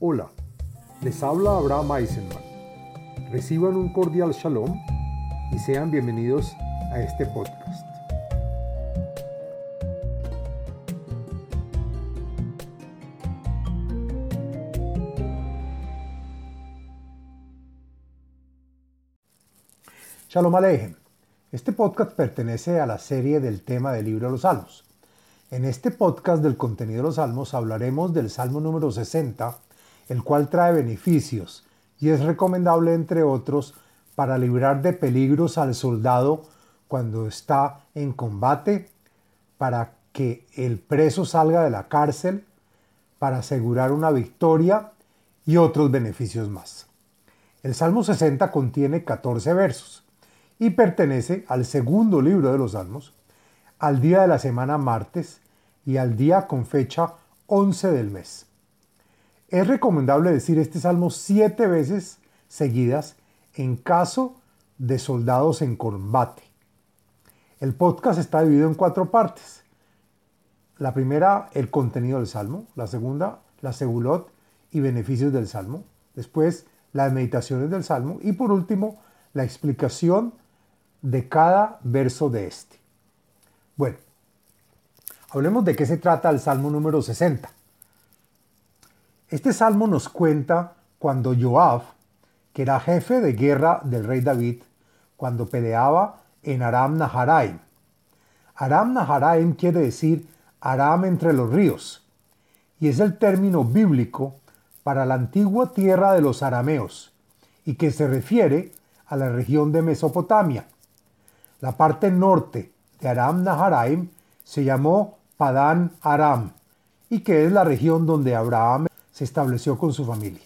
Hola, les habla Abraham Eisenman. Reciban un cordial shalom y sean bienvenidos a este podcast. Shalom Alejem. Este podcast pertenece a la serie del tema del libro de los Salmos. En este podcast del contenido de los Salmos hablaremos del Salmo número 60, el cual trae beneficios y es recomendable, entre otros, para librar de peligros al soldado cuando está en combate, para que el preso salga de la cárcel, para asegurar una victoria y otros beneficios más. El Salmo 60 contiene 14 versos y pertenece al segundo libro de los Salmos, al día de la semana martes y al día con fecha 11 del mes. Es recomendable decir este salmo siete veces seguidas en caso de soldados en combate. El podcast está dividido en cuatro partes. La primera, el contenido del salmo. La segunda, la segulot y beneficios del salmo. Después, las meditaciones del salmo. Y por último, la explicación de cada verso de este. Bueno, hablemos de qué se trata el Salmo número 60. Este salmo nos cuenta cuando Joab, que era jefe de guerra del rey David, cuando peleaba en Aram Naharaim. Aram Naharaim quiere decir Aram entre los ríos, y es el término bíblico para la antigua tierra de los arameos, y que se refiere a la región de Mesopotamia. La parte norte de Aram Naharaim se llamó Padán Aram y que es la región donde Abraham se estableció con su familia.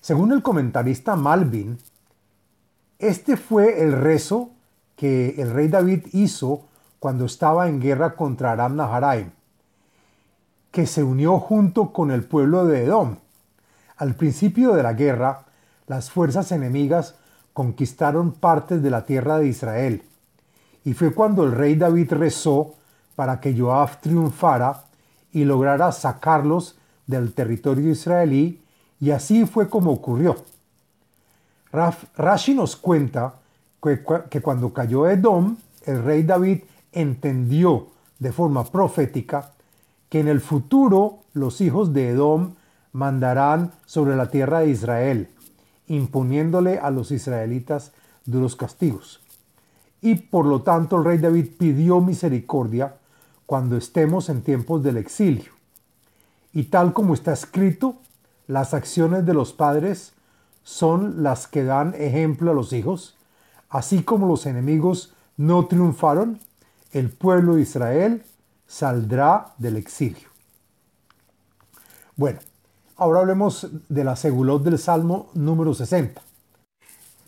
Según el comentarista Malvin, este fue el rezo que el rey David hizo cuando estaba en guerra contra Aram Naharaim, que se unió junto con el pueblo de Edom. Al principio de la guerra, las fuerzas enemigas conquistaron partes de la tierra de Israel. Y fue cuando el rey David rezó para que Joab triunfara y lograra sacarlos del territorio israelí, y así fue como ocurrió. Rashi nos cuenta que, que cuando cayó Edom, el rey David entendió de forma profética que en el futuro los hijos de Edom mandarán sobre la tierra de Israel imponiéndole a los israelitas duros castigos. Y por lo tanto el rey David pidió misericordia cuando estemos en tiempos del exilio. Y tal como está escrito, las acciones de los padres son las que dan ejemplo a los hijos, así como los enemigos no triunfaron, el pueblo de Israel saldrá del exilio. Bueno, Ahora hablemos de la segulot del Salmo número 60.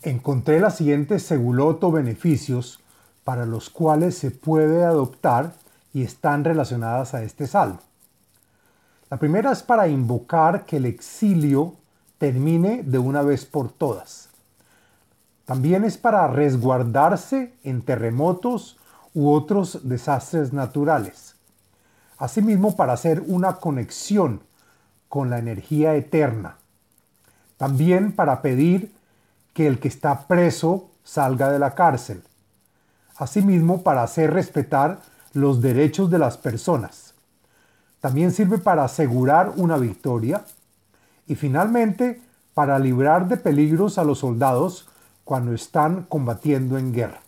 Encontré las siguientes segulot o beneficios para los cuales se puede adoptar y están relacionadas a este salmo. La primera es para invocar que el exilio termine de una vez por todas. También es para resguardarse en terremotos u otros desastres naturales. Asimismo, para hacer una conexión con la energía eterna. También para pedir que el que está preso salga de la cárcel. Asimismo, para hacer respetar los derechos de las personas. También sirve para asegurar una victoria. Y finalmente, para librar de peligros a los soldados cuando están combatiendo en guerra.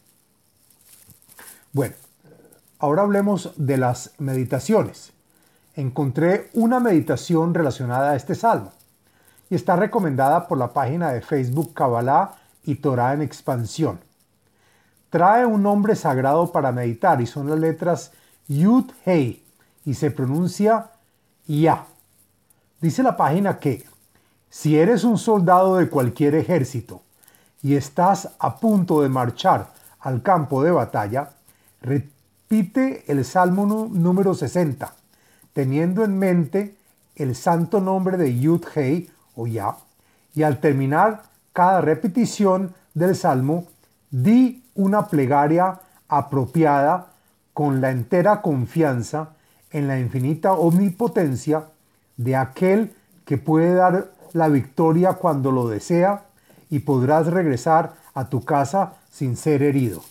Bueno, ahora hablemos de las meditaciones encontré una meditación relacionada a este salmo y está recomendada por la página de Facebook Kabbalah y Torah en expansión. Trae un nombre sagrado para meditar y son las letras Yud Hei y se pronuncia Ya. Dice la página que si eres un soldado de cualquier ejército y estás a punto de marchar al campo de batalla, repite el Salmo número 60 teniendo en mente el santo nombre de Yud Hei o Ya, y al terminar cada repetición del salmo, di una plegaria apropiada con la entera confianza en la infinita omnipotencia de aquel que puede dar la victoria cuando lo desea y podrás regresar a tu casa sin ser herido.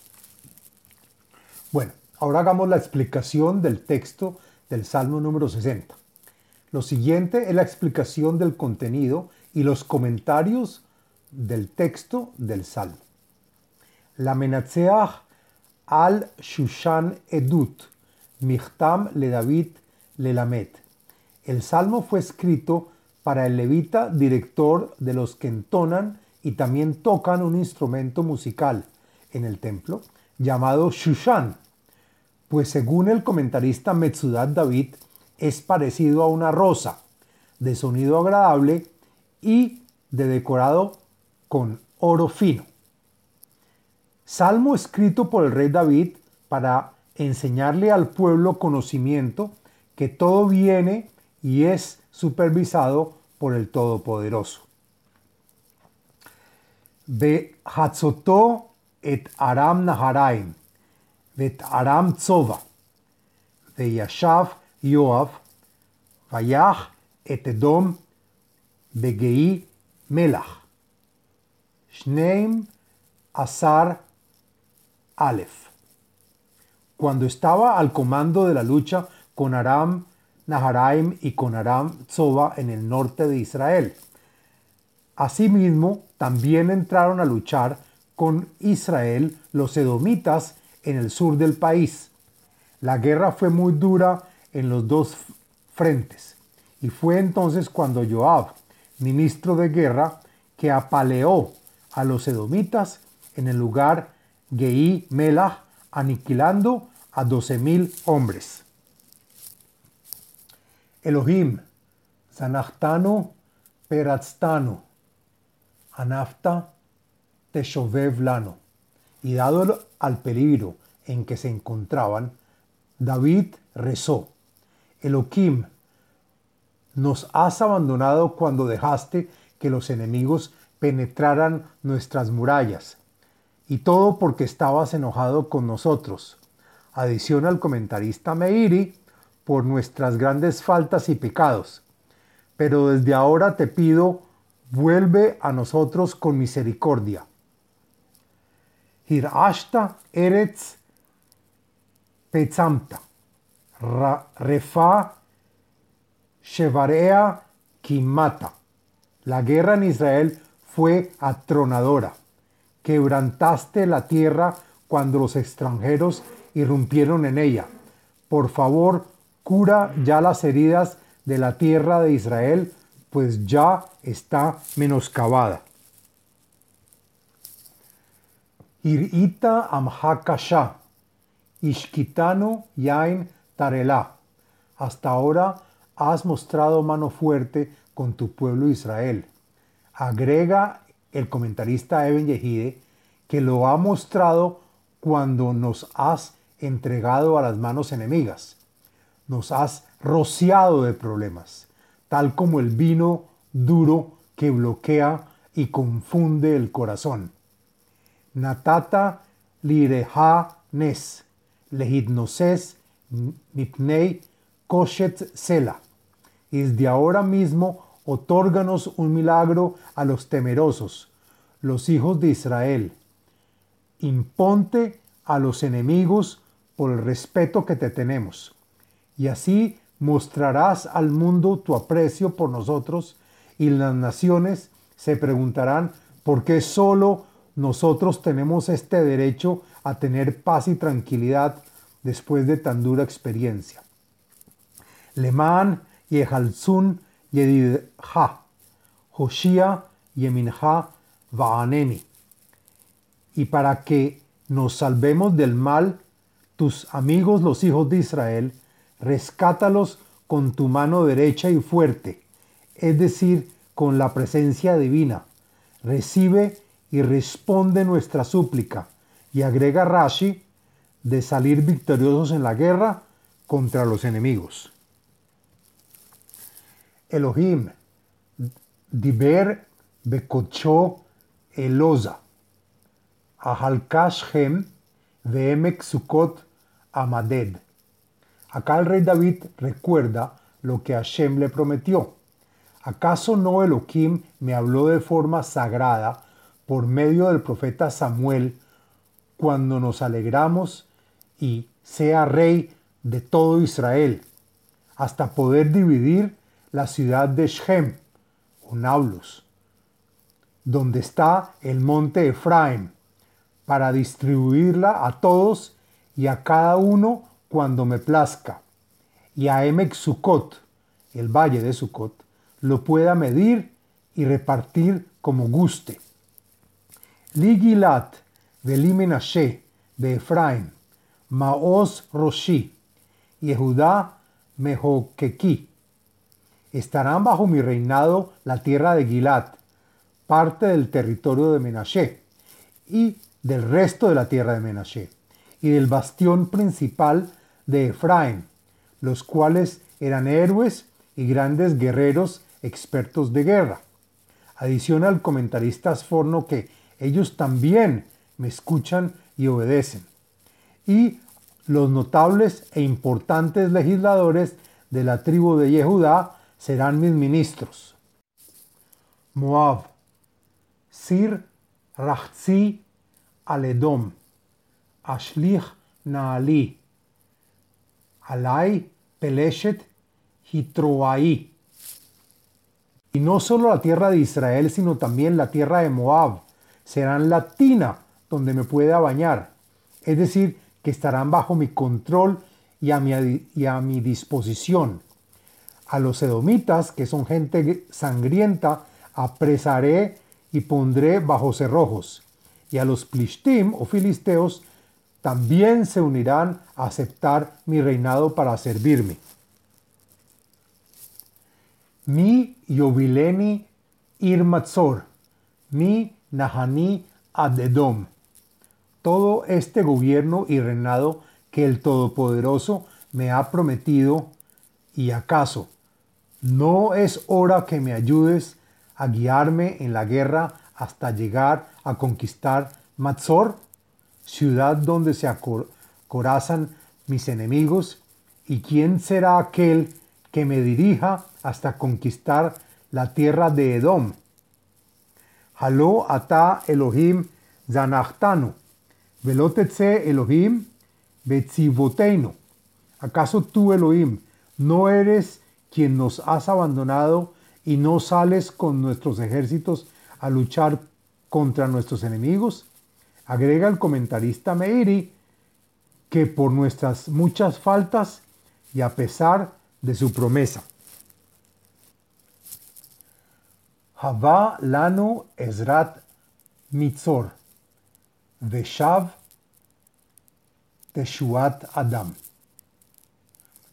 Bueno, ahora hagamos la explicación del texto del Salmo número 60. Lo siguiente es la explicación del contenido y los comentarios del texto del Salmo. La Menatzeach al Shushan Edut, Michtam le David le Lamed. El salmo fue escrito para el levita director de los que entonan y también tocan un instrumento musical en el templo llamado Shushan, pues según el comentarista Metzudat David es parecido a una rosa, de sonido agradable y de decorado con oro fino. Salmo escrito por el rey David para enseñarle al pueblo conocimiento que todo viene y es supervisado por el Todopoderoso. Ve Hatzoto et Aram Naharaim, et Aram Tzova, ve Yashav Yoav, Vayach et Edom, Begei Melach, Shneim Asar Aleph. Cuando estaba al comando de la lucha con Aram Naharaim y con Aram Zoba en el norte de Israel. Asimismo, también entraron a luchar con Israel los edomitas en el sur del país. La guerra fue muy dura en los dos frentes y fue entonces cuando Joab, ministro de guerra, que apaleó a los edomitas en el lugar Geí Melach, aniquilando a doce mil hombres. Elohim, Zanachtano, Peratztano, Anafta, Teshovev Lano. Y dado al peligro en que se encontraban, David rezó, Elohim, nos has abandonado cuando dejaste que los enemigos penetraran nuestras murallas, y todo porque estabas enojado con nosotros. Adiciona al comentarista Meiri, por nuestras grandes faltas y pecados. Pero desde ahora te pido, vuelve a nosotros con misericordia. Hirashta eretz pezamta, refa shevarea kimata. La guerra en Israel fue atronadora. Quebrantaste la tierra cuando los extranjeros irrumpieron en ella. Por favor, cura ya las heridas de la tierra de Israel, pues ya está menoscabada. Irita amhakasha, ishkitano yain tarela. Hasta ahora has mostrado mano fuerte con tu pueblo Israel. Agrega el comentarista Eben Yehide que lo ha mostrado cuando nos has entregado a las manos enemigas nos has rociado de problemas, tal como el vino duro que bloquea y confunde el corazón. Natata lireha nes, lehidnoses mipnei koshet sela. Y desde ahora mismo otórganos un milagro a los temerosos, los hijos de Israel. Imponte a los enemigos el respeto que te tenemos y así mostrarás al mundo tu aprecio por nosotros y las naciones se preguntarán por qué solo nosotros tenemos este derecho a tener paz y tranquilidad después de tan dura experiencia. Lemán, Yehalzun, Yedidha, Hoshia, Yeminha, Vaanemi. Y para que nos salvemos del mal, tus amigos los hijos de Israel rescátalos con tu mano derecha y fuerte, es decir, con la presencia divina. Recibe y responde nuestra súplica. Y agrega Rashi de salir victoriosos en la guerra contra los enemigos. Elohim, Diber Bekocho Eloza, Ahalkashem Veemek Sukot Amaded. Acá el rey David recuerda lo que Hashem le prometió. ¿Acaso no Elohim me habló de forma sagrada por medio del profeta Samuel cuando nos alegramos y sea rey de todo Israel, hasta poder dividir la ciudad de Shem, o Nablus, donde está el monte Efraim, para distribuirla a todos y a cada uno cuando me plazca, y a Emek Sukkot, el valle de Sukkot, lo pueda medir y repartir como guste. Ligilat, Beli Menashe, de Efraim, Maos Roshi, Yehudá Mehokeki. Estarán bajo mi reinado la tierra de Gilat, parte del territorio de Menashe, y del resto de la tierra de Menashe, y del bastión principal de Efraim, los cuales eran héroes y grandes guerreros expertos de guerra. Adiciona el comentarista Asforno que ellos también me escuchan y obedecen. Y los notables e importantes legisladores de la tribu de Yehudá serán mis ministros. Moab, Sir Rachzi Aledom, Ashlich Naali, Alai Peleshet Hitroai. Y no solo la tierra de Israel, sino también la tierra de Moab serán la tina donde me pueda bañar. Es decir, que estarán bajo mi control y a mi, y a mi disposición. A los edomitas, que son gente sangrienta, apresaré y pondré bajo cerrojos. Y a los plishtim o filisteos también se unirán a aceptar mi reinado para servirme. Mi yobileni irmatzor, mi nahani adedom. Todo este gobierno y reinado que el Todopoderoso me ha prometido, y acaso no es hora que me ayudes a guiarme en la guerra hasta llegar a conquistar Matzor, ciudad donde se acorazan mis enemigos, y quién será aquel que me dirija hasta conquistar la tierra de Edom. Haló ata Elohim zanachtanu, velotetse Elohim betzivoteinu. ¿Acaso tú, Elohim, no eres quien nos has abandonado y no sales con nuestros ejércitos a luchar contra nuestros enemigos? Agrega el comentarista Meiri que por nuestras muchas faltas y a pesar de su promesa. Hava lanu ezrat mitzor, veshav teshuat adam.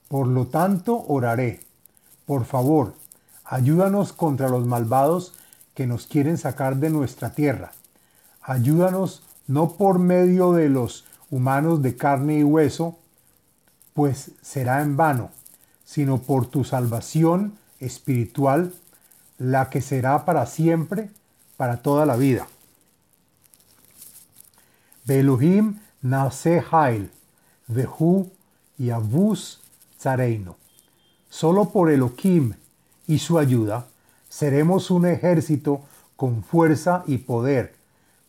Por lo tanto, oraré. Por favor, ayúdanos contra los malvados que nos quieren sacar de nuestra tierra. Ayúdanos no por medio de los humanos de carne y hueso, pues será en vano, sino por tu salvación espiritual, la que será para siempre, para toda la vida. Belohim nase hail, vehu y abus zareino. Solo por Elohim y su ayuda seremos un ejército con fuerza y poder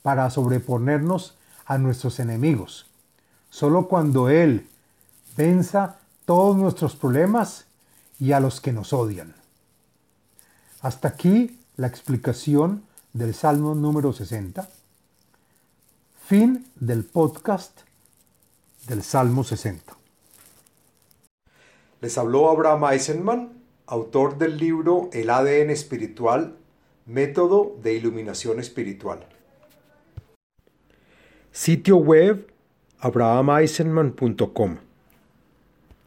para sobreponernos a nuestros enemigos. Solo cuando Él venza todos nuestros problemas y a los que nos odian. Hasta aquí la explicación del Salmo número 60. Fin del podcast del Salmo 60. Les habló Abraham Eisenman, autor del libro El ADN espiritual, método de iluminación espiritual. Sitio web abrahameisenman.com